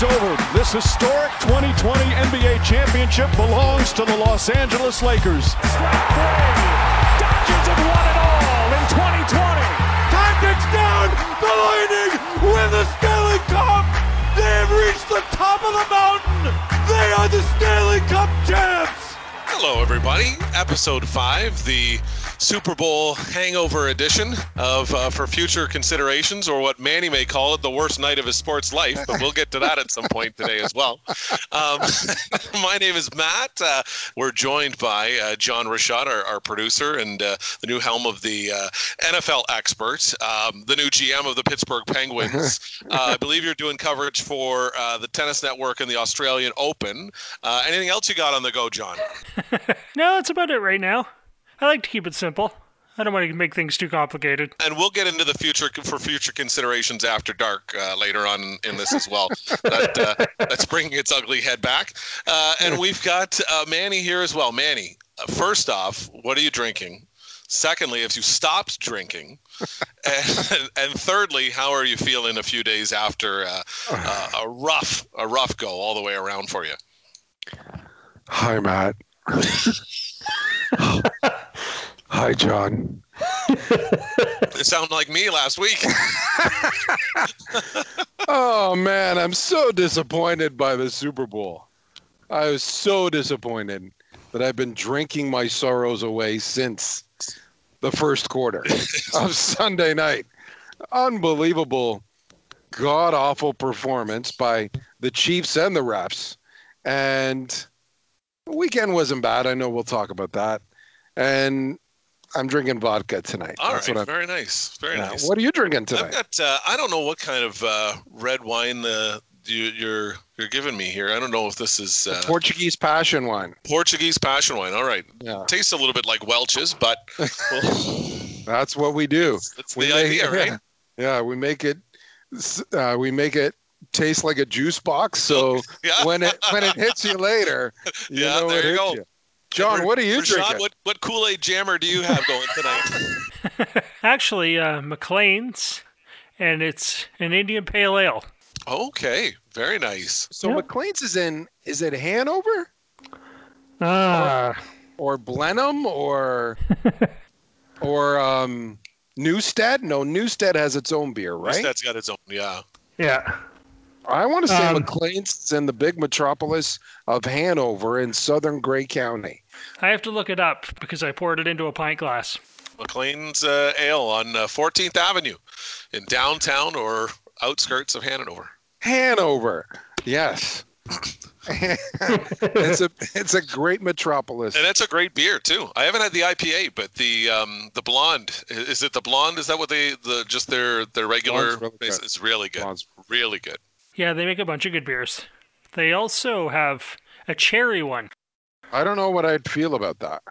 it's over. This historic 2020 NBA championship belongs to the Los Angeles Lakers. Dodgers have won it all in 2020. Tactics down. The Lightning win the Stanley Cup. They have reached the top of the mountain. They are the Stanley Cup champs. Hello, everybody. Episode 5, the Super Bowl hangover edition of uh, For Future Considerations, or what Manny may call it, the worst night of his sports life, but we'll get to that at some point today as well. Um, my name is Matt. Uh, we're joined by uh, John Rashad, our, our producer, and uh, the new helm of the uh, NFL expert, um, the new GM of the Pittsburgh Penguins. Uh, I believe you're doing coverage for the Tennis Network and the Australian Open. anything else you got on the go, John? no, that's about it right now. I like to keep it simple. I don't want to make things too complicated. And we'll get into the future for future considerations after dark uh, later on in this as well. that, uh, that's bringing its ugly head back. Uh, and we've got uh, Manny here as well. Manny, uh, first off, what are you drinking? Secondly, if you stopped drinking, and, and, thirdly, how are you feeling a few days after uh, a rough a rough go all the way around for you? Hi, Matt. Hi, John. it sounded like me last week. oh man, I'm so disappointed by the Super Bowl. I was so disappointed that I've been drinking my sorrows away since the first quarter of Sunday night. Unbelievable, god awful performance by the Chiefs and the refs. And the weekend wasn't bad. I know we'll talk about that. And I'm drinking vodka tonight. All That's right, very nice, very yeah. nice. What are you drinking tonight? I've got. Uh, I don't know what kind of uh, red wine uh, you, are you're, you're giving me here. I don't know if this is uh, Portuguese passion wine. Portuguese passion wine. All right. Yeah. Tastes a little bit like Welch's, but well, that's what we do. That's we the make, idea, right? Yeah, yeah, we make it. Uh, we make it taste like a juice box. So yeah. when it when it hits you later, you yeah, know there it you go. You. John, what are you Rashad, drinking? What what Kool Aid jammer do you have going tonight? Actually, uh, Maclean's, and it's an Indian Pale Ale. Okay, very nice. So yep. Maclean's is in is it Hanover? Ah, uh, or, or Blenheim or or um Newstead? No, Newstead has its own beer, right? Newstead's got its own, yeah. Yeah. I want to say um, Maclean's in the big metropolis of Hanover in southern Grey County. I have to look it up because I poured it into a pint glass. McLean's uh, Ale on uh, 14th Avenue in downtown or outskirts of Hanover. Hanover, yes. it's a it's a great metropolis, and it's a great beer too. I haven't had the IPA, but the um the blonde is it the blonde? Is that what they the just their their regular? Really it's really good, Blonde's really good. Yeah, they make a bunch of good beers. They also have a cherry one. I don't know what I'd feel about that.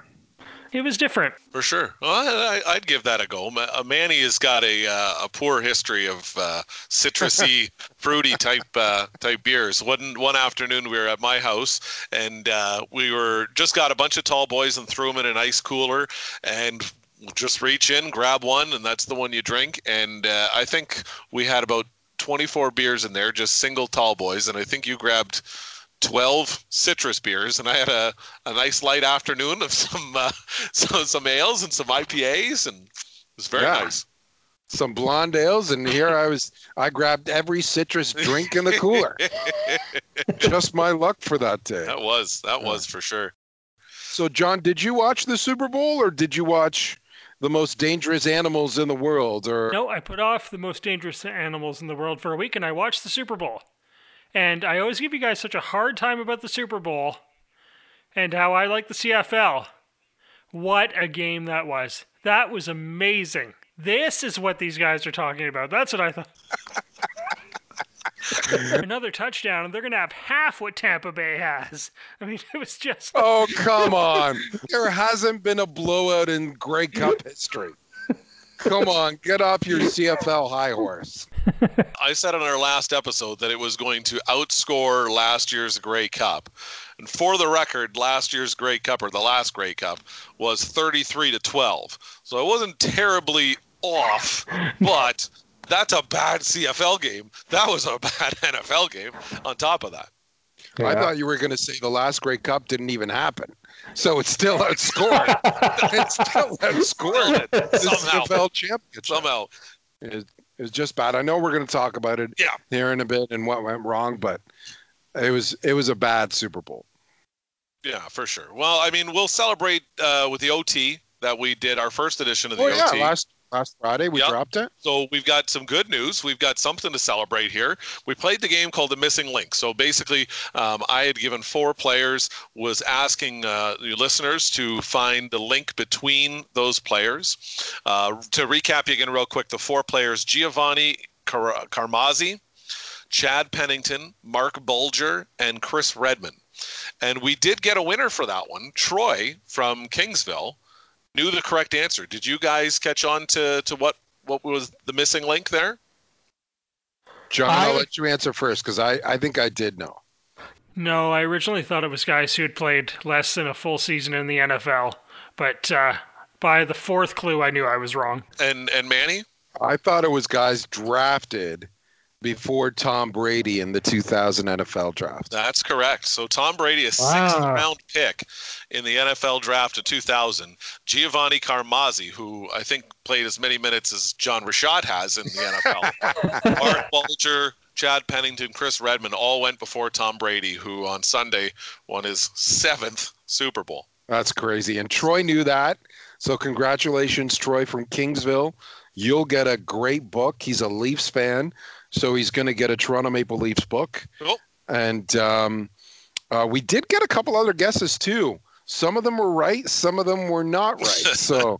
It was different. For sure. Well, I, would give that a go. Uh, Manny has got a uh, a poor history of uh, citrusy, fruity type uh, type beers. One one afternoon we were at my house and uh, we were just got a bunch of tall boys and threw them in an ice cooler and just reach in, grab one, and that's the one you drink. And uh, I think we had about 24 beers in there, just single tall boys, and I think you grabbed 12 citrus beers, and I had a, a nice light afternoon of some uh, some, some ales and some IPAs, and it was very yeah. nice. Some blonde ales, and here I was. I grabbed every citrus drink in the cooler. Just my luck for that day. That was that was for sure. So, John, did you watch the Super Bowl, or did you watch the most dangerous animals in the world or No, I put off the most dangerous animals in the world for a week and I watched the Super Bowl. And I always give you guys such a hard time about the Super Bowl and how I like the CFL. What a game that was. That was amazing. This is what these guys are talking about. That's what I thought. another touchdown, and they're going to have half what Tampa Bay has. I mean, it was just. Oh, come on. there hasn't been a blowout in Grey Cup history. Come on, get off your CFL high horse. I said on our last episode that it was going to outscore last year's Grey Cup. And for the record, last year's Grey Cup or the last Grey Cup was 33 to 12. So it wasn't terribly off, but that's a bad CFL game. That was a bad NFL game. On top of that, I thought you were going to say the last Grey Cup didn't even happen. So it's still outscored. it's still outscored. the Somehow. CFL championship. somehow, It, it was just bad. I know we're going to talk about it yeah, here in a bit and what went wrong, but it was it was a bad Super Bowl. yeah, for sure. Well, I mean, we'll celebrate uh, with the OT that we did our first edition of the Oh yeah, OT. last last Friday we Yep. dropped it. So we've got some good news. We've got something to celebrate here. We played the game called the Missing Link. So basically, um, I had given four players, was asking uh, the listeners to find the link between those players. Uh, to recap you again, real quick, the four players: Giovanni Car- Carmazzi, Chad Pennington, Marc Bulger, and Chris Redman. And we did get a winner for that one. Troy from Kingsville knew the correct answer. Did you guys catch on to, to what, what was the missing link there? John, I, will let you answer first because I, I think I did know. No, I originally thought it was guys who had played less than a full season in the NFL, but uh, by the fourth clue, I knew I was wrong. And and Manny? I thought it was guys drafted before Tom Brady in the 2000 NFL draft. That's correct. So Tom Brady, a sixth round pick in the NFL draft of 2000. Giovanni Carmazzi, who I think played as many minutes as John Rashad has in the NFL. Art Bulger, Chad Pennington, Chris Redman all went before Tom Brady, who on Sunday won his seventh Super Bowl. That's crazy. And Troy knew that. So congratulations, Troy from Kingsville. You'll get a great book. He's a Leafs fan, so he's going to get a Toronto Maple Leafs book. Cool. And um, uh, we did get a couple other guesses too. Some of them were right, some of them were not right. So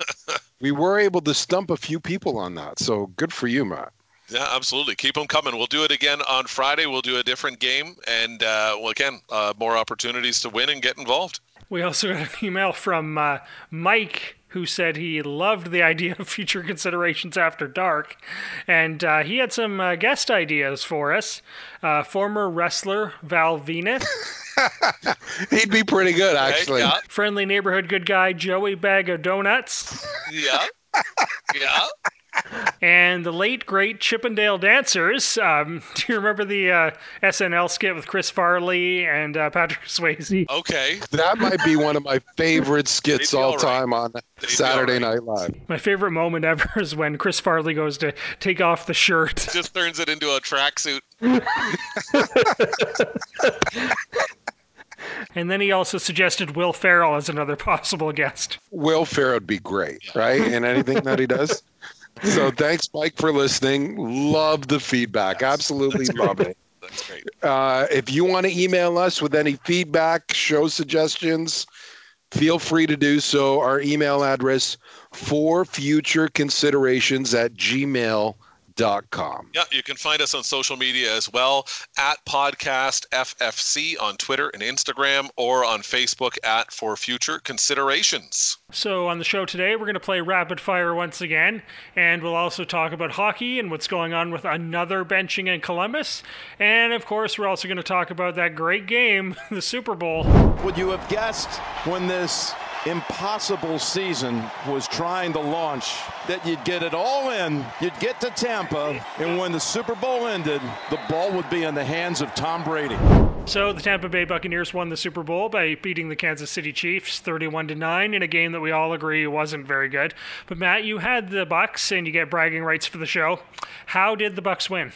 we were able to stump a few people on that. So good for you, Matt. Yeah, absolutely. Keep them coming. We'll do it again on Friday. We'll do a different game, and uh, well, again, uh, more opportunities to win and get involved. We also got an email from uh, Mike who said he loved the idea of future considerations after dark, and uh, he had some uh, guest ideas for us. Uh, former wrestler Val Venis, He'd be pretty good, actually. Yeah, friendly neighborhood good guy Joey Bag of Donuts, yeah, yeah. And the late great Chippendale Dancers. Um, do you remember the uh, SNL skit with Chris Farley and uh, Patrick Swayze? Okay. That might be one of my favorite skits all all right. time on be Saturday all Night Live. My favorite moment ever is when Chris Farley goes to take off the shirt. Just turns it into a tracksuit. And then he also suggested Will Ferrell as another possible guest. Will Ferrell would be great, right? In anything that he does. So thanks, Mike, for listening. Love the feedback. Absolutely love it. That's great. Uh, if you want to email us with any feedback, show suggestions, feel free to do so. Our email address for future considerations at gmail.com. Yeah, you can find us on social media as well at Podcast FFC on Twitter and Instagram or on Facebook at For Future Considerations. So, on the show today, we're going to play Rapid Fire once again, and we'll also talk about hockey and what's going on with another benching in Columbus. And of course, we're also going to talk about that great game, the Super Bowl. Would you have guessed when this impossible season was trying to launch that you'd get it all in, you'd get to Tampa, and when the Super Bowl ended, the ball would be in the hands of Tom Brady? So, the Tampa Bay Buccaneers won the Super Bowl by beating the Kansas City Chiefs 31 to 9 in a game that we all agree wasn't very good. But Matt, you had the Bucs and you get bragging rights for the show. How did the Bucs win?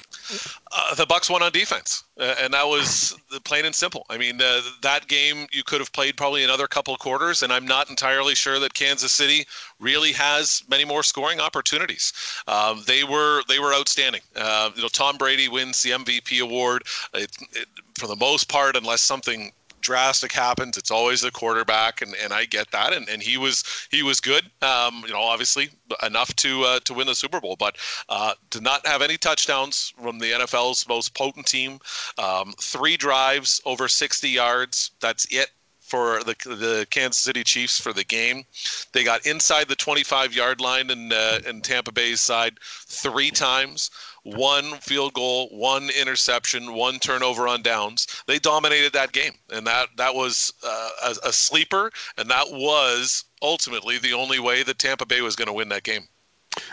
Uh, the Bucs won on defense, uh, and that was the plain and simple. I mean, uh, that game you could have played probably another couple quarters, and I'm not entirely sure that Kansas City really has many more scoring opportunities. Um, they were they were outstanding. Uh, you know, Tom Brady wins the MVP award it, it, for the most part, unless something drastic happens it's always the quarterback and, and i get that and, and he was he was good um, you know obviously enough to uh, to win the super bowl but uh, to not have any touchdowns from the nfl's most potent team um, three drives over 60 yards that's it for the the Kansas City Chiefs for the game. They got inside the 25 yard line in uh, in Tampa Bay's side three times. One field goal, one interception, one turnover on downs. They dominated that game, and that that was uh, a, a sleeper, and that was ultimately the only way that Tampa Bay was going to win that game.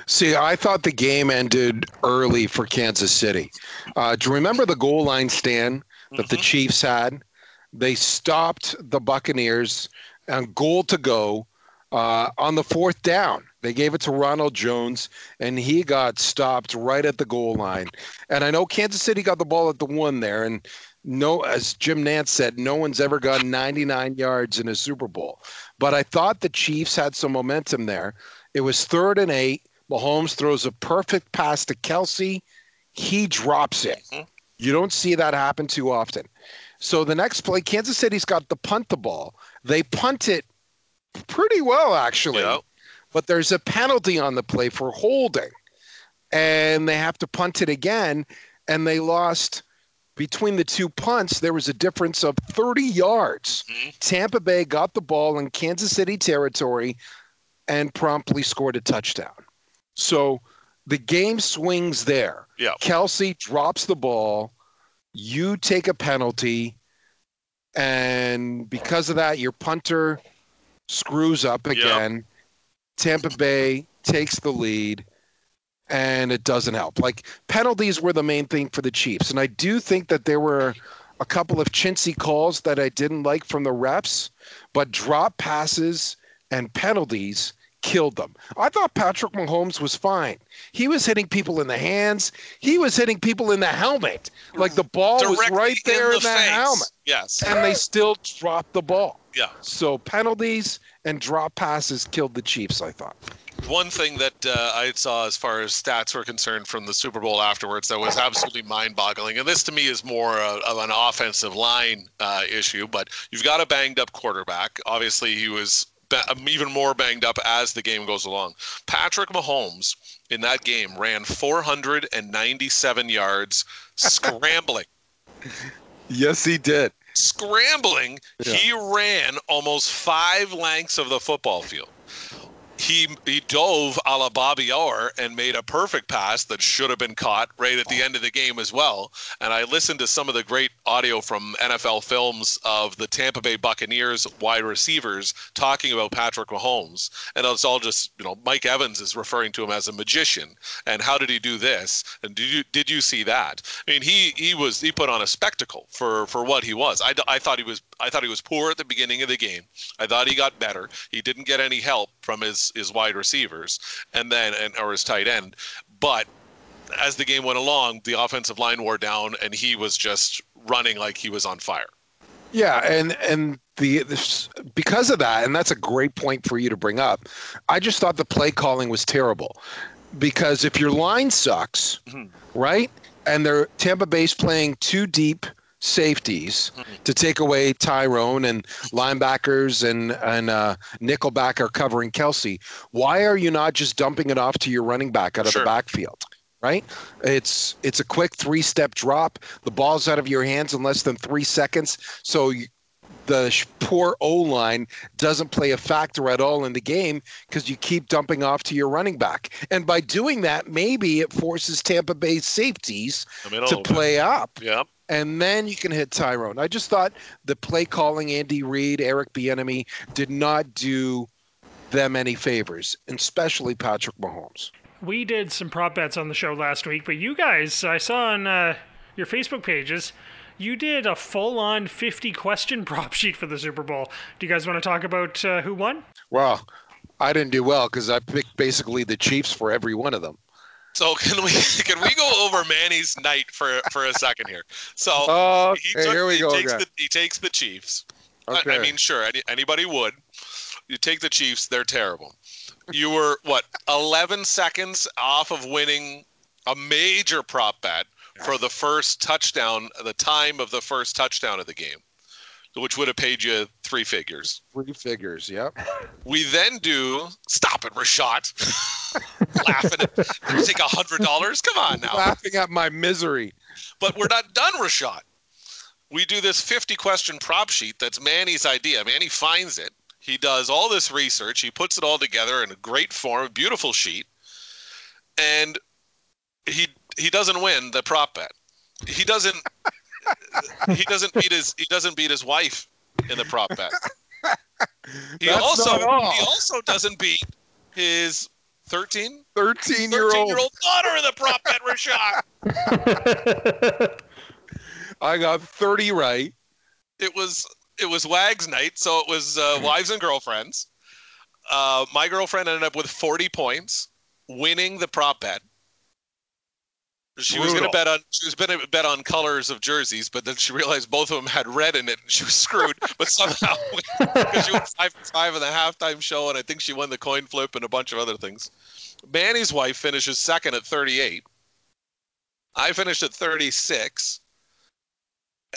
See, I thought the game ended early for Kansas City. Uh, do you remember the goal line stand that mm-hmm. the Chiefs had? They stopped the Buccaneers and goal to go uh, on the fourth down. They gave it to Ronald Jones, and he got stopped right at the goal line. And I know Kansas City got the ball at the one there, and no, as Jim Nantz said, no one's ever gone 99 yards in a Super Bowl. But I thought the Chiefs had some momentum there. It was third and eight. Mahomes throws a perfect pass to Kelce. He drops it. Mm-hmm. You don't see that happen too often. So the next play, Kansas City's got the punt the ball. They punt it pretty well, actually. Yep. But there's a penalty on the play for holding. And they have to punt it again. And they lost between the two punts, there was a difference of 30 yards. Mm-hmm. Tampa Bay got the ball in Kansas City territory and promptly scored a touchdown. So the game swings there. Yeah. Kelce drops the ball. You take a penalty. And because of that, your punter screws up again. Yep. Tampa Bay takes the lead and it doesn't help. Like penalties were the main thing for the Chiefs, and I do think that there were a couple of chintzy calls that I didn't like from the refs, but drop passes and penalties killed them. I thought Patrick Mahomes was fine. He was hitting people in the hands. He was hitting people in the helmet. Like the ball Directly was right there in the, in the helmet. Yes. And they still dropped the ball. Yeah. So penalties and drop passes killed the Chiefs, I thought one thing that uh, I saw as far as stats were concerned from the Super Bowl afterwards that was absolutely mind-boggling, and this to me is more a, of an offensive line uh, issue. But you've got a banged-up quarterback. Obviously, he was um, even more banged up as the game goes along. Patrick Mahomes in that game ran 497 yards scrambling. Yes, he did. Scrambling, yeah. he ran almost five lengths of the football field he he dove a la Bobby Orr and made a perfect pass that should have been caught right at the end of the game as well. And I listened to some of the great audio from NFL films of the Tampa Bay Buccaneers wide receivers talking about Patrick Mahomes, and it's all just you know Mike Evans is referring to him as a magician. And how did he do this? And did you did you see that? I mean, he he was he put on a spectacle for for what he was. I, I thought he was I thought he was poor at the beginning of the game. I thought he got better. He didn't get any help from his his wide receivers and then and or his tight end. But as the game went along, the offensive line wore down and he was just running like he was on fire. Yeah, and and the this, because of that, and that's a great point for you to bring up. I just thought the play calling was terrible because if your line sucks, mm-hmm. right, and they're Tampa Bay's playing too deep safeties mm-hmm. to take away Tyrone and linebackers and and uh, nickelback are covering Kelce. Why are you not just dumping it off to your running back out of sure. the backfield? Right? It's it's a quick three step drop. The ball's out of your hands in less than three seconds. So you, the poor O line doesn't play a factor at all in the game because you keep dumping off to your running back. And by doing that, maybe it forces Tampa Bay safeties to play bit. up. Yep and then you can hit Tyrone. I just thought the play calling Andy Reid, Eric Bieniemy did not do them any favors, especially Patrick Mahomes. We did some prop bets on the show last week, but you guys, I saw on uh, your Facebook pages, you did a full-on 50 question prop sheet for the Super Bowl. Do you guys want to talk about uh, who won? Well, I didn't do well because I picked basically the Chiefs for every one of them. So can we can we go over Manny's night for for a second here? So oh, okay, took, here we he go. Takes again. the, he takes the Chiefs. Okay. I, I mean, sure, any, anybody would. You take the Chiefs; they're terrible. You were what 11 seconds off of winning a major prop bet for the first touchdown, the time of the first touchdown of the game which would have paid you three figures. Three figures, yep. We then do stop it, Rashad. Laughing at you take a hundred dollars. Come on now. Laughing at my misery. But we're not done, Rashad. We do this 50 question prop sheet that's Manny's idea. Manny finds it. He does all this research. He puts it all together in a great form, a beautiful sheet. And he he doesn't win the prop bet. He doesn't he doesn't beat his he doesn't beat his wife in the prop bet. He That's also he also doesn't beat his 13? 13 year 13 old. old daughter in the prop bet, Rashad. I got 30 right. it was it was Wags night, so it was uh, wives and girlfriends. Uh, my girlfriend ended up with 40 points, winning the prop bet. She was going to bet on she was going to bet on colors of jerseys, but then she realized both of them had red in it, and she was screwed. but somehow, because she went five for five in the halftime show, and I think she won the coin flip and a bunch of other things. Manny's wife finishes second at 38. I finished at 36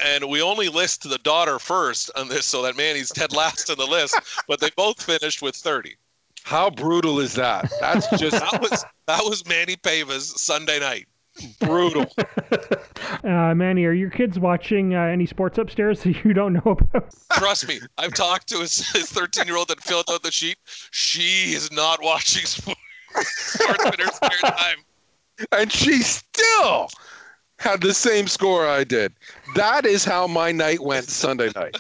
and we only list the daughter first on this so that Manny's dead last on the list, but they both finished with 30. How brutal is that? That's just That was that was Manny Pava's Sunday night. Brutal. Uh, Manny, are your kids watching uh, any sports upstairs that you don't know about? Trust me, I've talked to his 13 year old that filled out the sheet. She is not watching sports sports in her spare time. And she still had the same score I did. That is how my night went Sunday night.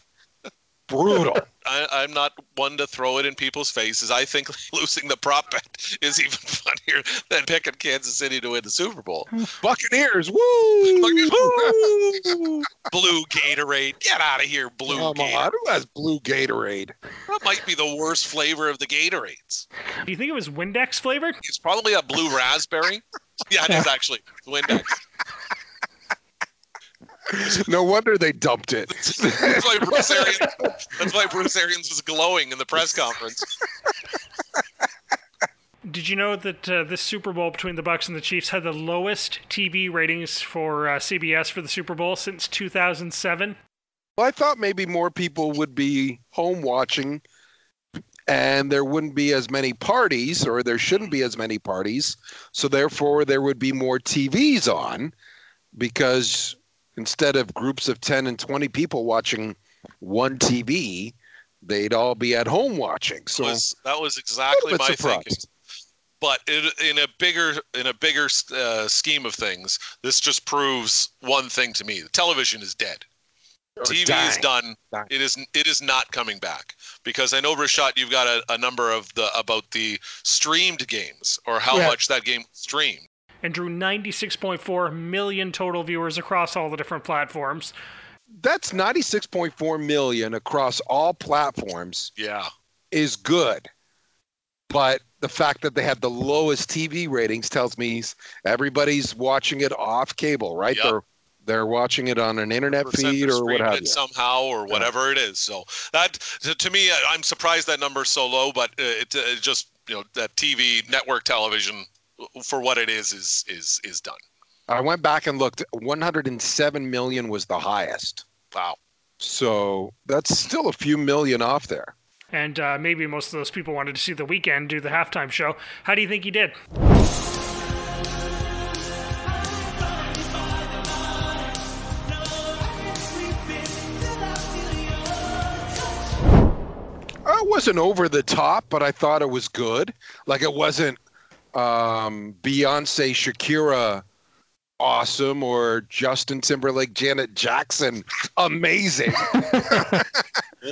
Brutal. I, I'm not one to throw it in people's faces. I think losing the prop bet is even funnier than picking Kansas City to win the Super Bowl. Buccaneers, woo! Woo! Blue Gatorade, get out of here, blue Come Gatorade. on, who has blue Gatorade? That might be the worst flavor of the Gatorades. Do you think it was Windex flavored? It's probably a blue raspberry. Yeah, it is actually Windex. No wonder they dumped it. That's why Bruce Arians. That's why Bruce Arians was glowing in the press conference. Did you know that uh, this Super Bowl between the Bucs and the Chiefs had the lowest TV ratings for uh, CBS for the Super Bowl since 2007? Well, I thought maybe more people would be home watching and there wouldn't be as many parties, or there shouldn't be as many parties. So, therefore, there would be more TVs on because instead of groups of 10 and 20 people watching one TV, they'd all be at home watching. So, was, that was exactly my surprised. thinking. But it, in a bigger in a bigger uh, scheme of things, this just proves one thing to me: the television is dead. TV is done. Dying. It is it is not coming back because I know Rashad, you've got a, a number of the about the streamed games or how Yeah. much that game streamed. And drew 96.4 million total viewers across all the different platforms. that's 96.4 million across all platforms Yeah, is good. But the fact that they had the lowest TV ratings tells me everybody's watching it off cable, right? Yep. They're they're watching it on an internet feed or what have it you. somehow or whatever it is. So that to, to me, I- I'm surprised that number's so low, but uh, it, uh, it just you know that TV network television for what it is is is is done. I went back and looked. 107 million was the highest. Wow. So that's still a few million off there. And uh, maybe most of those people wanted to see the Weeknd do the halftime show. How do you think he did? It wasn't over the top, but I thought it was good. Like it wasn't um, Beyonce, Shakira, awesome, or Justin Timberlake, Janet Jackson, amazing.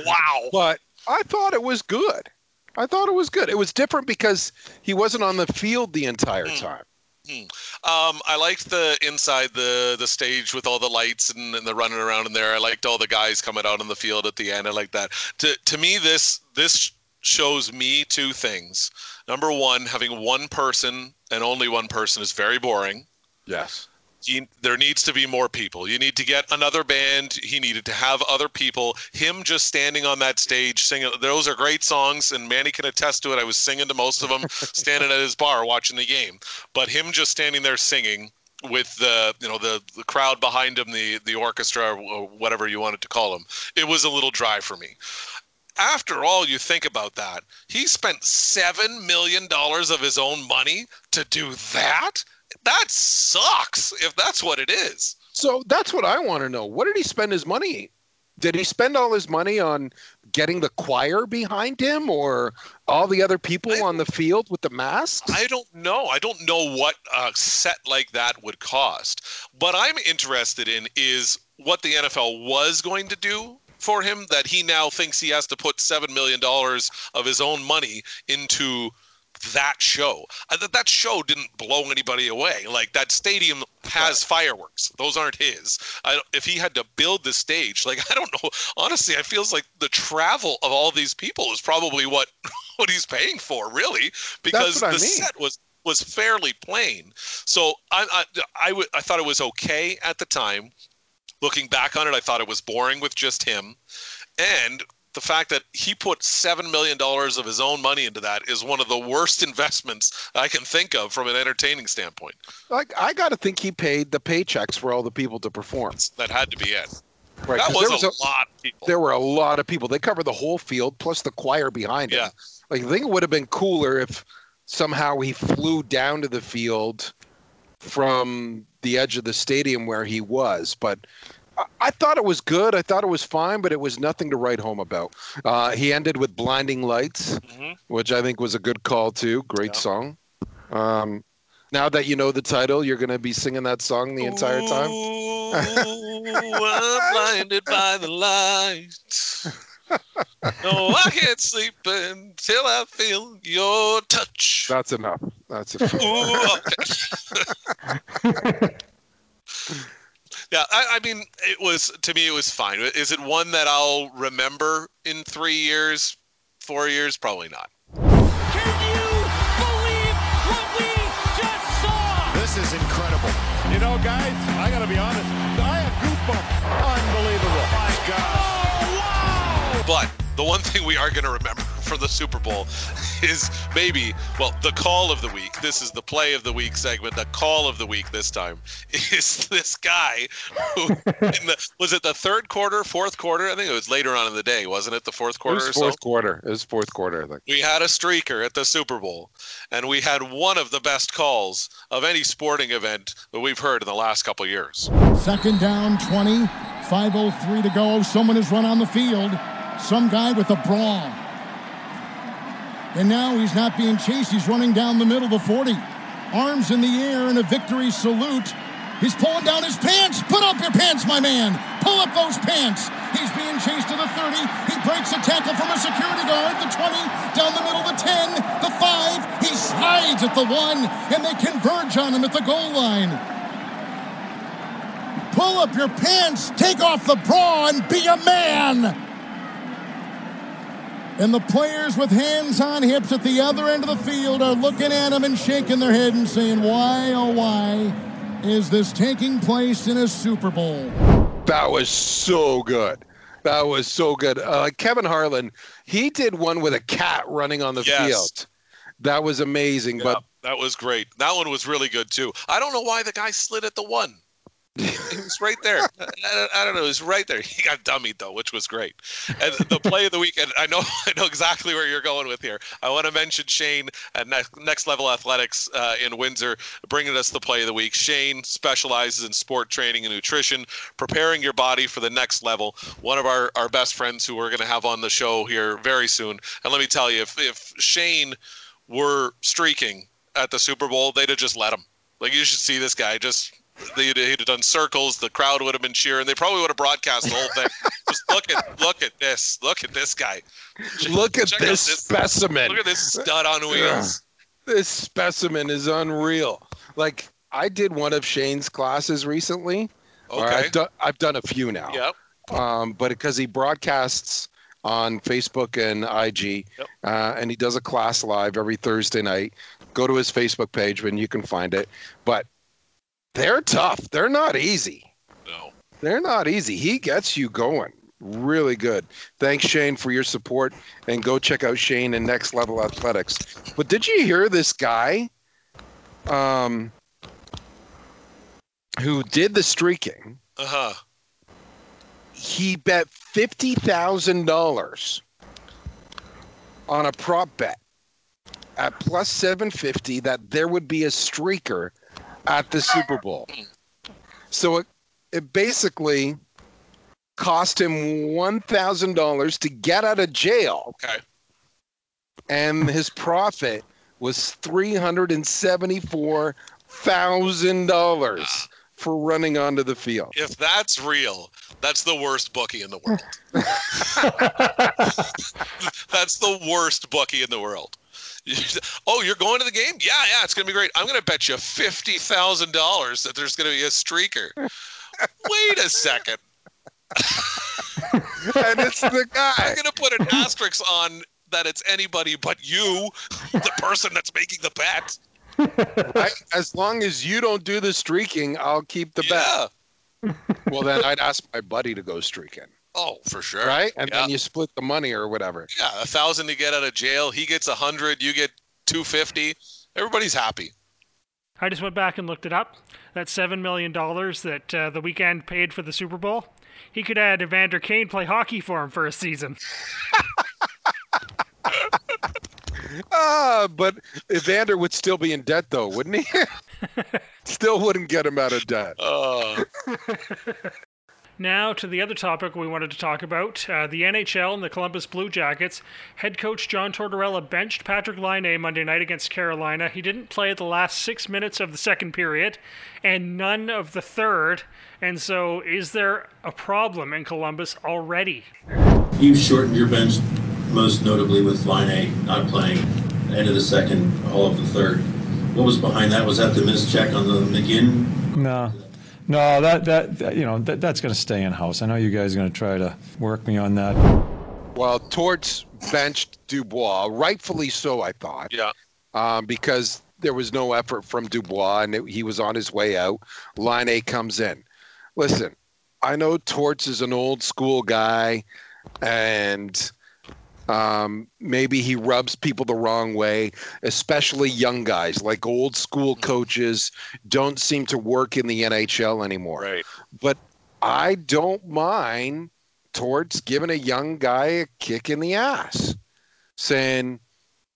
Wow. but I thought it was good. I thought it was good. It was different because he wasn't on the field the entire time. Um, I liked the inside the the stage with all the lights and, and the running around in there. I liked all the guys coming out on the field at the end. I like that. To to me, this this shows me two things. Number one, having one person and only one person is very boring. Yes. He, there needs to be more people. You need to get another band. He needed to have other people. Him just standing on that stage singing. Those are great songs, and Manny can attest to it. I was singing to most of them, standing at his bar watching the game. But him just standing there singing with the you know the the crowd behind him, the the orchestra or whatever you wanted to call them, it was a little dry for me. After all, you think about that. He spent seven million dollars of his own money to do that. That sucks. If that's what it is. So that's what I want to know. What did he spend his money? Did he spend all his money on getting the choir behind him or all the other people I- on the field with the masks? I don't know. I don't know what a set like that would cost. What I'm interested in is what the NFL was going to do for him that he now thinks he has to put $7 million of his own money into that show. That that show didn't blow anybody away. Like that stadium has fireworks; those aren't his. I, if he had to build the stage, like I don't know. Honestly, it feels like the travel of all these people is probably what what he's paying for, really, because I the mean. set was was fairly plain. So I I I, w- I thought it was okay at the time. Looking back on it, I thought it was boring with just him, and the fact that he put seven million dollars of his own money into that is one of the worst investments I can think of from an entertaining standpoint. Like I got to think he paid the paychecks for all the people to perform. That had to be it. Right? That was, there a, lot of people. There were a lot of people. They covered the whole field plus the choir behind Yeah. him. Like I think it would have been cooler if somehow he flew down to the field from the edge of the stadium where he was. But I, thought it was good. I thought it was fine, but it was nothing to write home about. Uh, he ended with "Blinding Lights," Mhm. which I think was a good call too. Great Yeah. song. Um, now that you know the title, you're going to be singing that song the entire time. Ooh, I'm blinded by the lights. No, I can't sleep until I feel your touch. That's enough. That's enough. Ooh, okay. yeah, I, I mean, it was to me, it was fine. Is it one that I'll remember in three years, four years? Probably not. Can you believe what we just saw? This is incredible. You know, guys, I got to be honest. The one thing we are going to remember from the Super Bowl is maybe, well, the call of the week. This is the play of the week segment. The call of the week this time is this guy who, in the, was it the third quarter, fourth quarter? I think it was later on in the day, wasn't it? The fourth It quarter was or so? fourth quarter. It was fourth quarter, I think. we had a streaker at the Super Bowl, and we had one of the best calls of any sporting event that we've heard in the last couple of years. Second down, 20. 5.03 to go. Someone has run on the field. Some guy with a brawl. And now he's not being chased. He's running down the middle of the 40. Arms in the air in a victory salute. He's pulling down his pants. Put up your pants, my man. Pull up those pants. He's being chased to the 30. He breaks a tackle from a security guard. The 20, down the middle, of the 10, the 5. He slides at the 1, and they converge on him at the goal line. Pull up your pants, take off the bra, and be a man. And the players with hands on hips at the other end of the field are looking at him and shaking their head and saying, Why, oh, why is this taking place in a Super Bowl? That was so good. That was so good. Uh, Kevin Harlan, he did one with a cat running on the Yes. field. That was amazing. But that was great. That one was really good too. I don't know why the guy slid at the one. He was right there. I, I- don't know. He was right there. He got dummied though, which was great. And the play of the weekend. I know. I know exactly where you're going with here. I want to mention Shane at Next, Next Level Athletics uh, in Windsor, bringing us the play of the week. Shane specializes in sport training and nutrition, preparing your body for the next level. One of our, our best friends who we're going to have on the show here very soon. And let me tell you, if if Shane were streaking at the Super Bowl, they'd have just let him. Like you should see this guy just. They'd, he'd have done circles. The crowd would have been cheering. They probably would have broadcast the whole thing. just look at look at this. Look at this guy. look at Check out this specimen. Look at this stud on wheels. This specimen is unreal. Like I did one of Shane's classes recently. Okay. I've done, I've done a few now. Yep. um, but because he broadcasts on Facebook and IG, Yep. uh, and he does a class live every Thursday night. Go to his Facebook page when you can find it. But they're tough. They're not easy. No. They're not easy. He gets you going. Really good. Thanks, Shane, for your support. And go check out Shane and Next Level Athletics. But did you hear this guy um, who did the streaking? Uh huh. he bet fifty thousand dollars on a prop bet at plus seven fifty that there would be a streaker at the Super Bowl. So it it basically cost him one thousand dollars to get out of jail, Okay. and his profit was three hundred and seventy four thousand dollars for running onto the field. If that's real, that's the worst bookie in the world. that's the worst bookie in the world. oh, you're going to the game? Yeah, yeah, it's going to be great. I'm going to bet you fifty thousand dollars that there's going to be a streaker. Wait a second. and it's the guy. I'm going to put an asterisk on that it's anybody but you, the person that's making the bet. Right? As long as you don't do the streaking, I'll keep the Yeah. bet. Well, then I'd ask my buddy to go streaking, Oh, for sure. right? And yeah. then you split the money or whatever. yeah, a thousand to get out of jail. He gets a hundred. You get two fifty. Everybody's happy. I just went back and looked it up. That $7 million that uh, the Weeknd paid for the Super Bowl, he could have Evander Kane play hockey for him for a season. Ah, but Evander would still be in debt, though, wouldn't he? still wouldn't get him out of debt. Oh, Now to the other topic we wanted to talk about. Uh, the NHL and the Columbus Blue Jackets. Head coach John Tortorella benched Patrick Laine Monday night against Carolina. He didn't play the last six minutes of the second period and none of the third. And so, is there a problem in Columbus already? You shortened your bench most notably with Laine not playing end of the second, all of the third. What was behind that? Was that the mischeck on the McGinn? No, no, that that, that you know that, that's going to stay in house. I know you guys are going to try to work me on that. Well, Torts benched Dubois, rightfully so, I thought, yeah. um, because there was no effort from Dubois and it, he was on his way out. Laine comes in. Listen, I know Torts is an old school guy and um, maybe he rubs people the wrong way, especially young guys like old school coaches don't seem to work in the NHL anymore. Right. But I don't mind Torts giving a young guy a kick in the ass, saying,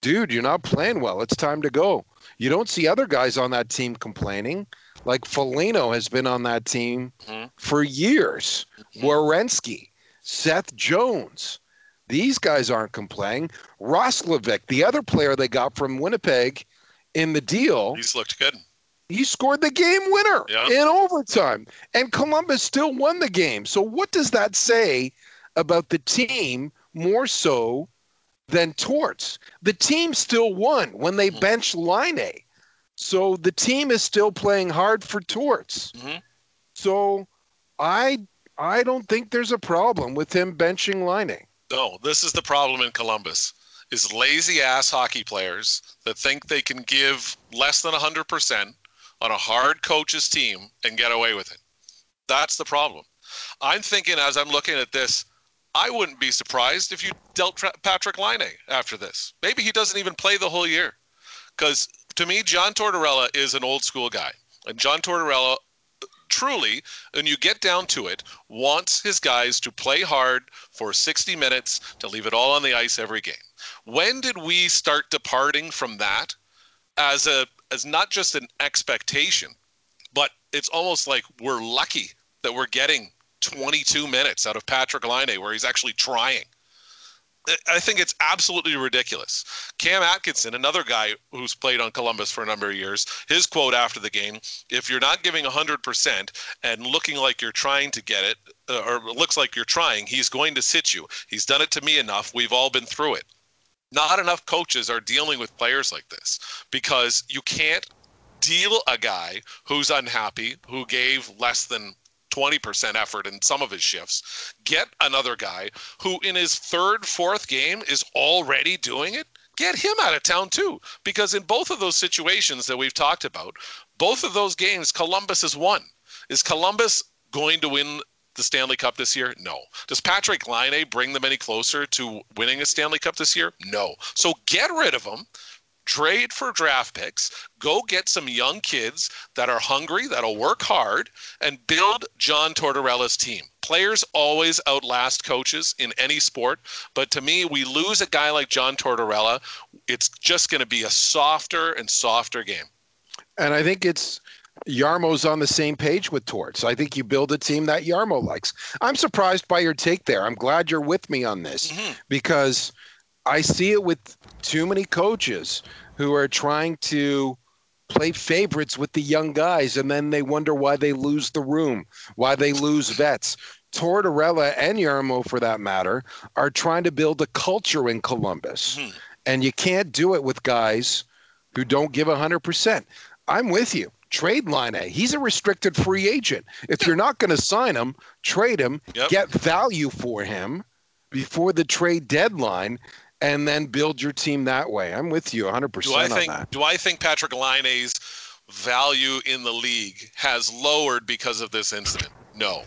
dude, you're not playing well. It's time to go. You don't see other guys on that team complaining. Like Foligno has been on that team Mhm. for years. Werenski, Seth Jones. These guys aren't complaining. Roslovic, the other player they got from Winnipeg in the deal, He's looked good. he scored the game winner Yeah. in overtime. And Columbus still won the game. So what does that say about the team more so than Torts? The team still won when they Mhm. benched Laine. So the team is still playing hard for Torts. Mhm. So I I don't think there's a problem with him benching Laine. No, this is the problem in Columbus. Is lazy ass hockey players that think they can give less than 100% on a hard coach's team and get away with it. That's the problem. I'm thinking as I'm looking at this, I wouldn't be surprised if you dealt Tra- Patrick Laine after this. Maybe he doesn't even play the whole year. Because to me, John Tortorella is an old school guy. And John Tortorella truly, and you get down to it, wants his guys to play hard for 60 minutes to leave it all on the ice every game. When did we start departing from that as a as not just an expectation, but it's almost like we're lucky that we're getting 22 minutes out of Patrick Laine where he's actually trying. I- think it's absolutely ridiculous. Cam Atkinson, another guy who's played on Columbus for a number of years, his quote after the game if you're not giving 100% and looking like you're trying to get it, uh, or looks like you're trying, he's going to sit you. He's done it to me enough. We've all been through it. Not enough coaches are dealing with players like this because you can't deal a guy who's unhappy, who gave less than 20% effort in some of his shifts, get another guy who in his third, fourth game is already doing it. Get him out of town too. Because in both of those situations that we've talked about, both of those games, Columbus has won. Is Columbus going to win the Stanley Cup this year? No. Does Patrick Laine bring them any closer to winning a Stanley Cup this year? No. So get rid of him trade for draft picks, go get some young kids that are hungry, that'll work hard, and build John Tortorella's team. Players always outlast coaches in any sport, but to me, we lose a guy like John Tortorella, it's just going to be a softer and softer game. And I think it's Jarmo's on the same page with Torts. I think you build a team that Jarmo likes. I'm surprised by your take there. I'm glad you're with me on this Mhm. because I see it with too many coaches who are trying to play favorites with the young guys and then they wonder why they lose the room, why they lose vets. Tortorella and Jarmo, for that matter, are trying to build a culture in Columbus. Mhm. And you can't do it with guys who don't give 100%. I'm with you. Trade Laine. He's a restricted free agent. If you're not going to sign him, trade him, Yep. get value for him before the trade deadline, and then build your team that way. I'm with you 100% Do I on think that. do I think Patrick Laine's value in the league has lowered because of this incident? No.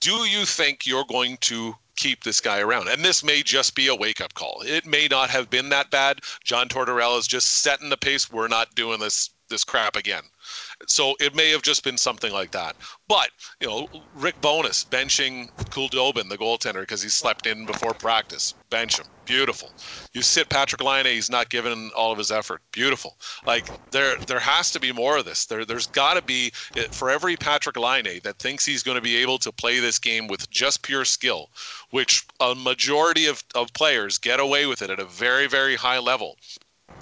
Do you think you're going to keep this guy around? And this may just be a wake up call. It may not have been that bad. John Tortorella is just setting the pace. We're not doing this this crap again. So it may have just been something like that. But, you know, Rick Bowness benching Khudobin, the goaltender, because he slept in before practice. Bench him. Beautiful. You sit Patrick Laine, he's not giving all of his effort. Beautiful. Like there there has to be more of this. There there's got to be eh, for every Patrick Laine that thinks he's going to be able to play this game with just pure skill, which a majority of, of players get away with it at a very very high level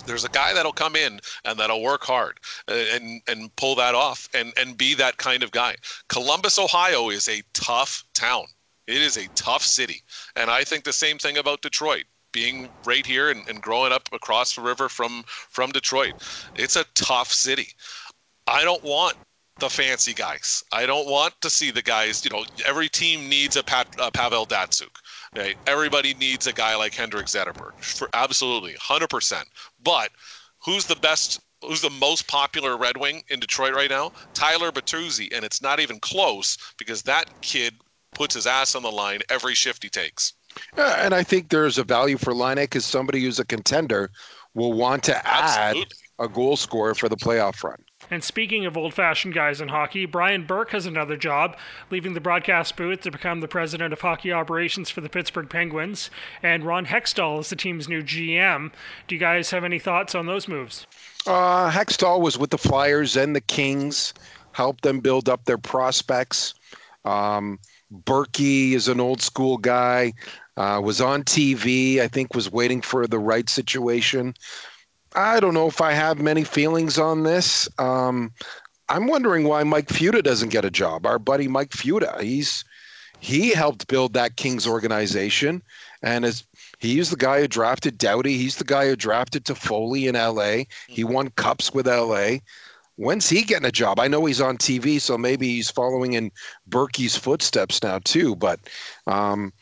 there's a guy that'll come in and that'll work hard uh, and and pull that off and and be that kind of guy. Columbus, Ohio is a tough town. It is a tough city. And I think the same thing about Detroit. Being right here and, and growing up across the river from from Detroit. It's a tough city. I don't want the fancy guys. I don't want to see the guys, you know, every team needs a, Pat, a Pavel Datsyuk. Right? Everybody needs a guy like Henrik Zetterberg. For absolutely, 100%. But who's the best who's the most popular Red Wing in Detroit right now? Tyler Bertuzzi, and it's not even close because that kid puts his ass on the line every shift he takes. Yeah, and I think there's a value for Laine because somebody who's a contender will want to add Absolutely. a goal scorer for the playoff run. And speaking of old fashioned guys in hockey, Brian Burke has another job, leaving the broadcast booth to become the president of hockey operations for the Pittsburgh Penguins. And Ron Hextall is the team's new GM. Do you guys have any thoughts on those moves? Uh, Hextall was with the Flyers and the Kings, helped them build up their prospects. Um, Burkie is an old school guy, uh, was on TV, I think was waiting for the right situation. I don't know if I have many feelings on this. Um, I'm wondering why Mike Futa doesn't get a job. Our buddy Mike Futa, he's he helped build that Kings organization, and is he's the guy who drafted Doughty. He's the guy who drafted Toffoli in L.A. He won cups with L.A. When's he getting a job? I know he's on TV, so maybe he's following in Burkie's footsteps now too. But um,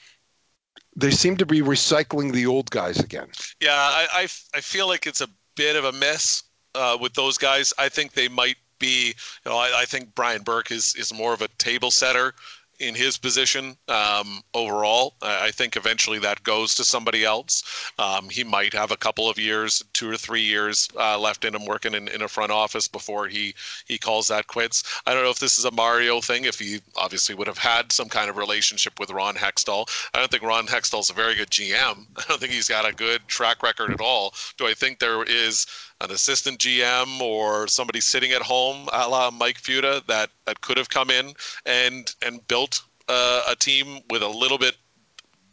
they seem to be recycling the old guys again. Yeah, I, I, I feel like it's a bit of a miss uh, with those guys. I think they might be, you know, I, I think Brian Burke is, is more of a table setter in his position um, overall. I think eventually that goes to somebody else. Um, he might have a couple of years, two or three years uh, left in him working in, in a front office before he he calls that quits. I don't know if this is a Mario thing. If he obviously would have had some kind of relationship with Ron Hextall, I don't think Ron Hextall's a very good GM. I don't think he's got a good track record at all. Do I think there is an assistant GM or somebody sitting at home, a la Mike Futa, that that could have come in and and built uh, a team with a little bit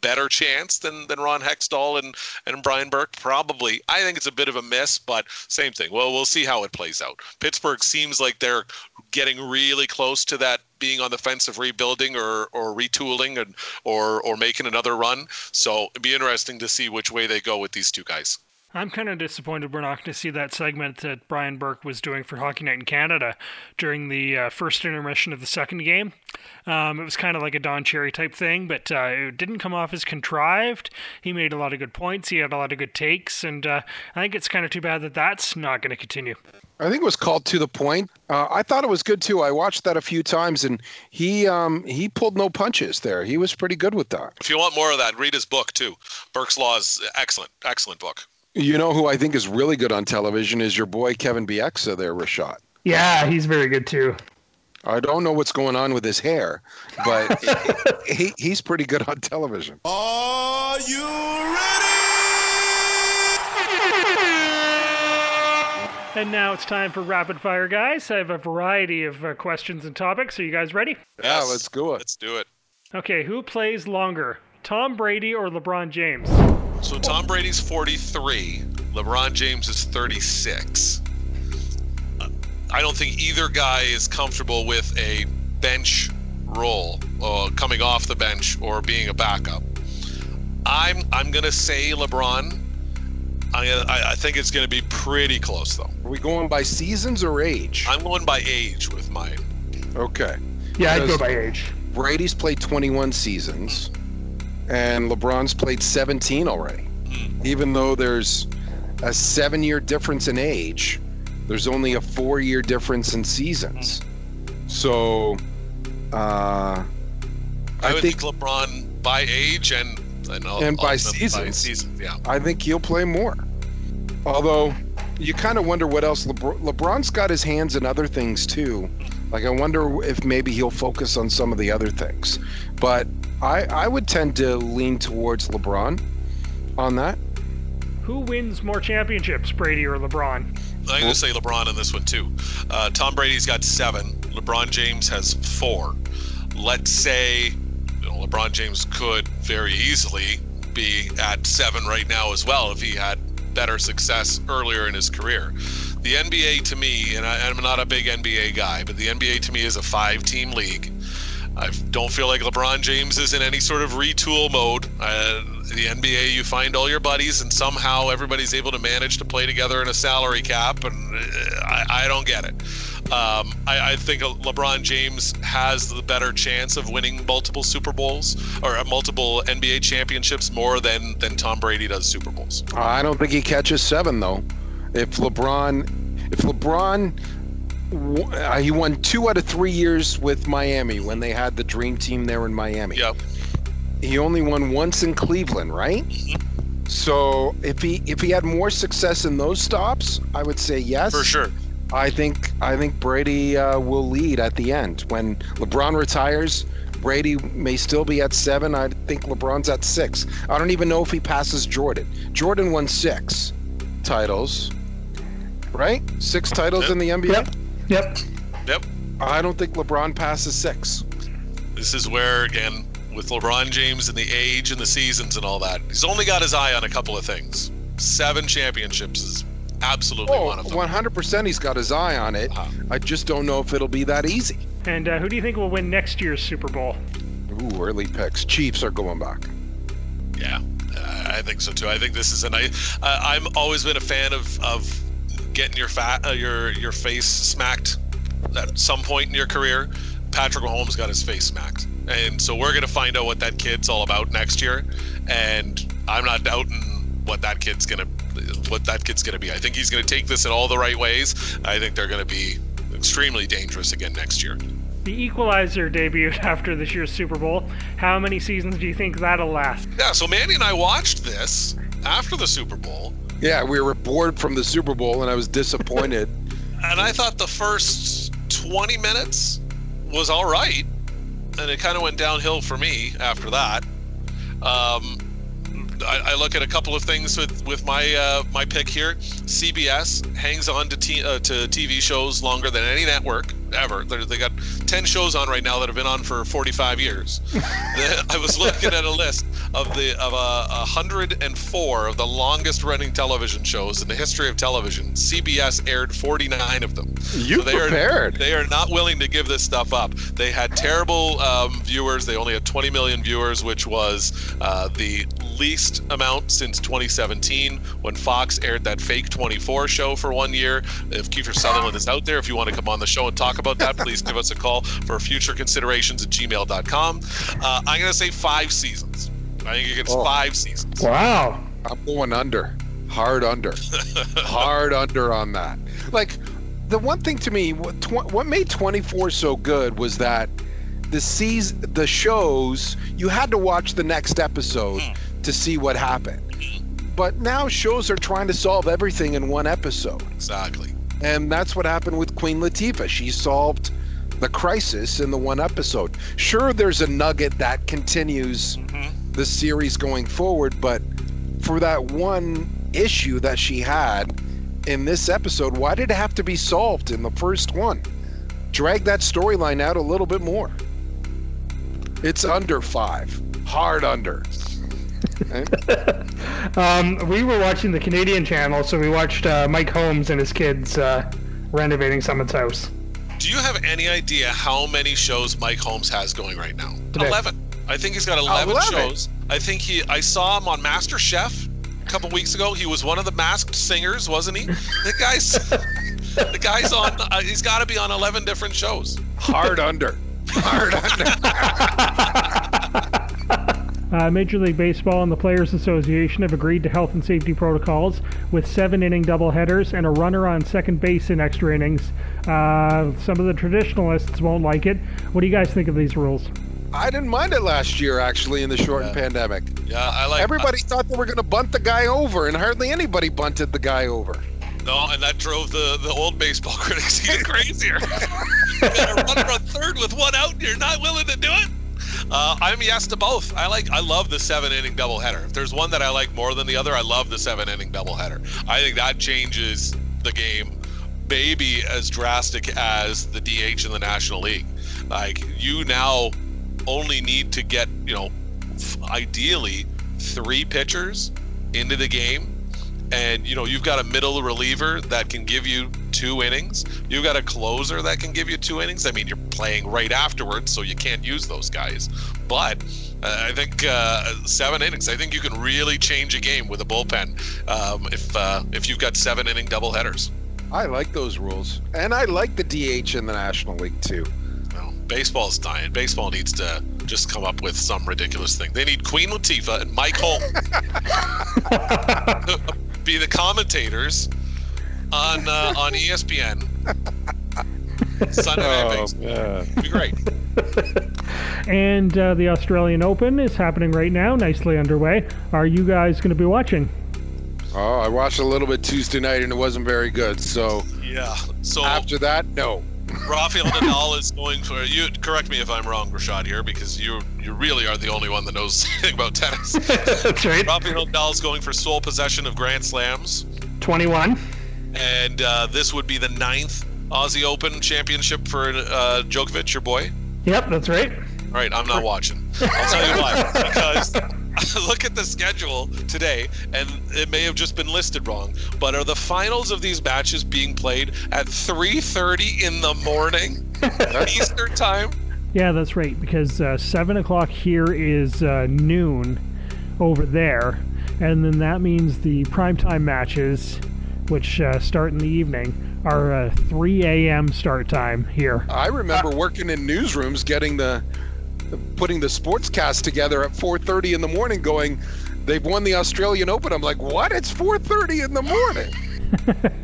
better chance than than Ron Hextall and and Brian Burke? Probably. I think it's a bit of a miss, but same thing. Well, we'll see how it plays out. Pittsburgh seems like they're getting really close to that being on the fence of rebuilding or or retooling and or or making another run. So it'd be interesting to see which way they go with these two guys. I'm kind of disappointed we're not going to see that segment that Brian Burke was doing for Hockey Night in Canada during the uh, first intermission of the second game. Um, it was kind of like a Don Cherry type thing, but uh, it didn't come off as contrived. He made a lot of good points. He had a lot of good takes, and uh, I think it's kind of too bad that that's not going to continue. I think it was called to the point. Uh, I thought it was good too. I watched that a few times, and he um, he pulled no punches there. He was pretty good with that. If you want more of that, read his book too. Burke's Law is excellent, excellent book. You know who I think is really good on television is your boy Kevin Bieksa there, Rashad. Yeah, he's very good too. I don't know what's going on with his hair, but he, he's pretty good on television. Are you ready? And now it's time for rapid fire, guys. I have a variety of uh, questions and topics. Are you guys ready? Yeah, let's go it. Let's do it. Okay, who plays longer, Tom Brady or LeBron James? So Tom Brady's 43, LeBron James is 36. Uh, I don't think either guy is comfortable with a bench role, uh, coming off the bench or being a backup. I'm I'm gonna say LeBron, I, I, I think it's going to be pretty close, though. Are we going by seasons or age? I'm going by age with mine. Okay. Yeah, I'd go by age. Brady's played 21 seasons, and LeBron's played 17 already. Even though there's a seven year difference in age, there's only a four year difference in seasons. So, uh, I, I would think think, LeBron by age and and, And by seasons. seasons, yeah. I think he'll play more. Although, you kind of wonder what else LeBron, LeBron's got his hands in other things too. Like I wonder if maybe he'll focus on some of the other things. But I I would tend to lean towards LeBron on that. Who wins more championships, Brady or LeBron? I'm going to say LeBron in this one too. Uh, Tom Brady's got seven. LeBron James has four. Let's say you know, LeBron James could very easily be at seven right now as well if he had better success earlier in his career. The NBA to me, and I, I'm not a big NBA guy, but the NBA to me is a five-team league. I don't feel like LeBron James is in any sort of retool mode. Uh, the NBA, you find all your buddies, and somehow everybody's able to manage to play together in a salary cap, and uh, I, I don't get it. Um, I, I think LeBron James has the better chance of winning multiple Super Bowls or uh, multiple NBA championships more than than Tom Brady does Super Bowls. I don't think he catches seven though. If LeBron, if LeBron, uh, he won two out of three years with Miami when they had the dream team there in Miami. Yep. He only won once in Cleveland, right? So if he if he had more success in those stops, I would say yes. For sure. I think I think Brady uh, will lead at the end when LeBron retires. Brady may still be at seven. I think LeBron's at six. I don't even know if he passes Jordan. Jordan won six titles, right? Six titles Yep. in the NBA. Yep. Yep. Yep. I don't think LeBron passes six. This is where, again, with LeBron James and the age and the seasons and all that, he's only got his eye on a couple of things. Seven championships is absolutely Oh, one of them. 100% he's got his eye on it. Uh-huh. I just don't know if it'll be that easy. And uh, who do you think will win next year's Super Bowl? Ooh, early picks. Chiefs are going back. Yeah, uh, I think so too. I think this is a nice. Uh, I'm always been a fan of of getting your fat uh, your your face smacked at some point in your career. Patrick Mahomes got his face smacked, and so we're gonna find out what that kid's all about next year. And I'm not doubting what that kid's gonna what that kid's gonna be. I think he's gonna take this in all the right ways. I think they're gonna be extremely dangerous again next year. The Equalizer debuted after this year's Super Bowl. How many seasons do you think that'll last? Yeah, so Manny and I watched this after the Super Bowl. Yeah, we were bored from the Super Bowl, and I was disappointed. and I thought the first 20 minutes was all right, and it kind of went downhill for me after that. Um, I, I look at a couple of things with with my uh, my pick here. CBS hangs on to t- uh, to TV shows longer than any network ever. They're, they got 10 shows on right now that have been on for 45 years. I was looking at a list of the of a, a 104 of the longest running television shows in the history of television. CBS aired 49 of them. You they prepared. Are, they are not willing to give this stuff up. They had terrible um, viewers. They only had 20 million viewers, which was uh, the least amount since 2017 when Fox aired that fake 24 show for one year. If Kiefer Sutherland is out there, if you want to come on the show and talk about that, please give us a call for future considerations at gmail.com. Uh, I'm going to say five seasons. I think it gets Oh. five seasons. Wow. I'm going under. Hard under. Hard under on that. Like, the one thing to me, what, tw- what made 24 so good was that the seas, the shows, you had to watch the next episode to see what happened. But now shows are trying to solve everything in one episode. Exactly. And that's what happened with Queen Latifah. She solved the crisis in the one episode. Sure, there's a nugget that continues mm-hmm. the series going forward, but for that one issue that she had in this episode, why did it have to be solved in the first one? Drag that storyline out a little bit more. It's under five, hard under. Um, we were watching the Canadian channel, so we watched uh, Mike Holmes and his kids uh, renovating someone's house. Do you have any idea how many shows Mike Holmes has going right now? Today. 11. I think he's got 11, 11? shows. I think he I saw him on Master Chef a couple weeks ago. He was one of the masked singers, wasn't he? The guy's the guy's on. Uh, he's got to be on eleven different shows. Hard under. Hard under. Uh, Major League Baseball and the Players Association have agreed to health and safety protocols with seven inning doubleheaders and a runner on second base in extra innings. Uh, some of the traditionalists won't like it. What do you guys think of these rules? I didn't mind it last year, actually, in the shortened Yeah. pandemic. Yeah, I like Everybody thought they were going to bunt the guy over, and hardly anybody bunted the guy over. No, and that drove the, the old baseball critics even crazier. you got a runner on third with one out, and you're not willing to do it. Uh, I'm yes to both. I like, I love the seven inning doubleheader. If there's one that I like more than the other, I love the seven inning doubleheader. I think that changes the game, maybe as drastic as the DH in the National League. Like you now only need to get, you know, ideally three pitchers into the game and you know you've got a middle reliever that can give you two innings. You've got a closer that can give you two innings. I mean you're playing right afterwards so you can't use those guys. But uh, i think uh, seven innings i think you can really change a game with a bullpen um, if uh, if you've got seven inning double headers I like those rules, and I like the DH in the National League too. well, baseball's dying. Baseball needs to just come up with some ridiculous thing. They need queen latifah and mike holm. Be the commentators on uh, on espn sunday night baseball yeah. Be great And uh, the Australian Open is happening right now, nicely underway. Are you guys going to be watching? Oh, I watched a little bit Tuesday night, and it wasn't very good. So Yeah. So after that, no. Rafael Nadal is going for you. Correct me if I'm wrong, Rashad here, because you you really are the only one that knows anything about tennis. That's right. Rafael Nadal is going for sole possession of Grand Slams, 21. And uh, this would be the ninth Aussie Open championship for uh, Djokovic, your boy. Yep, that's right. All right, I'm not watching. I'll tell you why. Because look at the schedule today, and it may have just been listed wrong. But are the finals of these matches being played at 3:30 in the morning Eastern time? Yeah, that's right. Because uh, seven o'clock here is uh, noon over there, and then that means the primetime matches, which uh, start in the evening, are uh, 3 a.m. start time here. I remember working in newsrooms, getting the, putting the sportscast together at 4:30 in the morning, going, "They've won the Australian Open." I'm like, "What? It's 4:30 in the morning."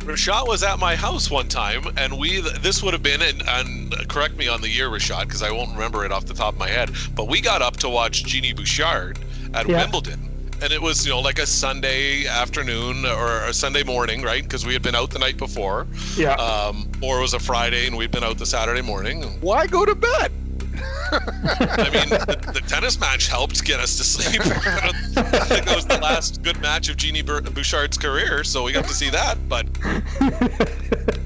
Rashad was at my house one time, and we this would have been and, and correct me on the year, Rashad, because I won't remember it off the top of my head. But we got up to watch Genie Bouchard at Yeah. Wimbledon, and it was you know like a Sunday afternoon or a Sunday morning, right? Because we had been out the night before, Yeah. um, or it was a Friday and we'd been out the Saturday morning. Why go to bed? I mean, the, the tennis match helped get us to sleep. I think that was the last good match of Genie Bouchard's career, so we got to see that. But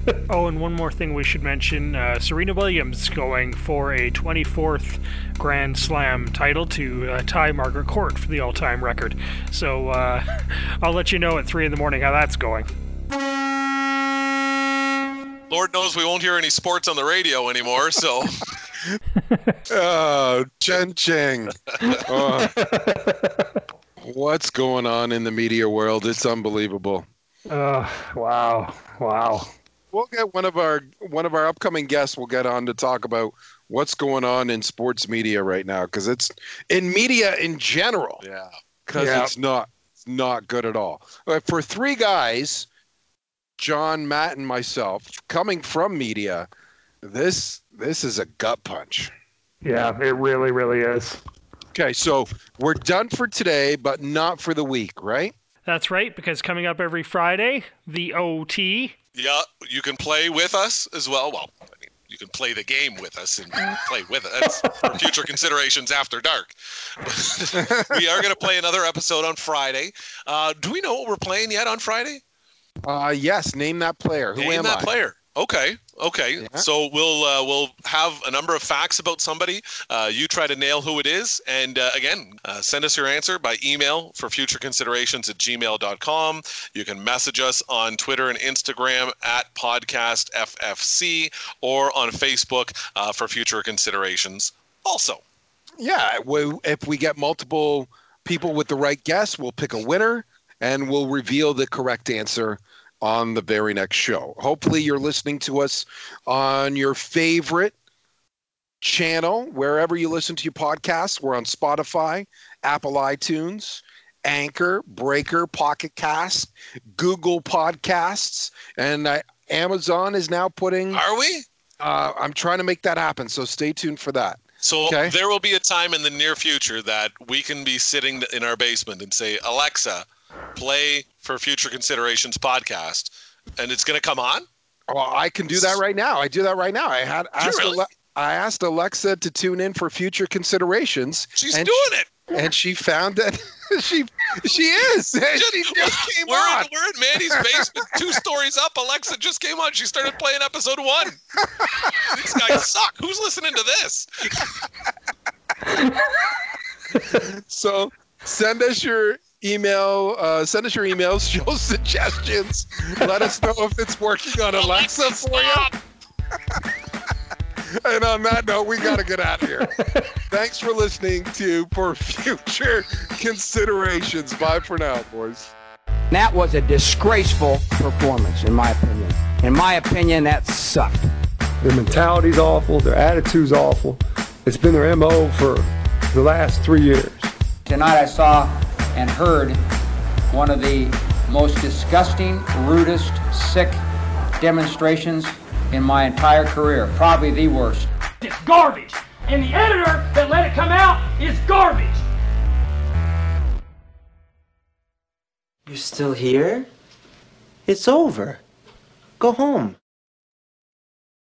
Oh, and one more thing we should mention uh, Serena Williams going for a 24th Grand Slam title to uh, tie Margaret Court for the all time record. So uh, I'll let you know at 3 in the morning how that's going. Lord knows we won't hear any sports on the radio anymore. So Oh, Chen Cheng. Oh. What's going on in the media world? It's unbelievable. Uh, wow. Wow. We'll get one of our one of our upcoming guests. We'll get on to talk about what's going on in sports media right now because it's in media in general. yeah, because Yeah. it's not it's not good at all. For three guys, John, Matt, and myself, coming from media, this this is a gut punch. Yeah, it really, really is. Okay, so we're done for today, but not for the week, right? That's right, because coming up every Friday, the OT. Yeah, you can play with us as well. Well, I mean, you can play the game with us and play with us. For future considerations after dark. we are going to play another episode on Friday. Uh, do we know what we're playing yet on Friday? Uh, yes. Name that player. Who Name am that I? player. Okay. Okay. Yeah. So we'll uh, we'll have a number of facts about somebody. Uh, you try to nail who it is, and uh, again, uh, send us your answer by email for future considerations at gmail.com. You can message us on Twitter and Instagram at podcast FFC or on Facebook uh, for future considerations. Also, Yeah. We, if we get multiple people with the right guess, we'll pick a winner. and we'll reveal the correct answer on the very next show. Hopefully, you're listening to us on your favorite channel, wherever you listen to your podcasts. We're on Spotify, Apple iTunes, Anchor, Breaker, Pocket Cast, Google Podcasts, and uh, Amazon is now putting. Are we? Uh, I'm trying to make that happen, so stay tuned for that. So Okay. there will be a time in the near future that we can be sitting in our basement and say, Alexa, play for Future Considerations podcast, and it's going to come on. Well, I can do that right now. I do that right now. I had asked really? Ale- I asked Alexa to tune in for future considerations. She's doing it. and she found that she she is. she just came we're on. In, we're in Manny's basement, two stories up. Alexa just came on. She started playing episode one. These guys suck. Who's listening to this? so send us your email. Uh, send us your emails. Show suggestions. Let us know if it's working on Alexa for you. and on that note, we got to get out of here. Thanks for listening to For Future Considerations. Bye for now, boys. That was a disgraceful performance, in my opinion. In my opinion, that sucked. Their mentality's awful. Their attitude's awful. It's been their MO for the last three years. Tonight I saw and heard one of the most disgusting, rudest, sick demonstrations in my entire career. Probably the worst. It's garbage. And the editor that let it come out is garbage. You're still here? It's over. Go home.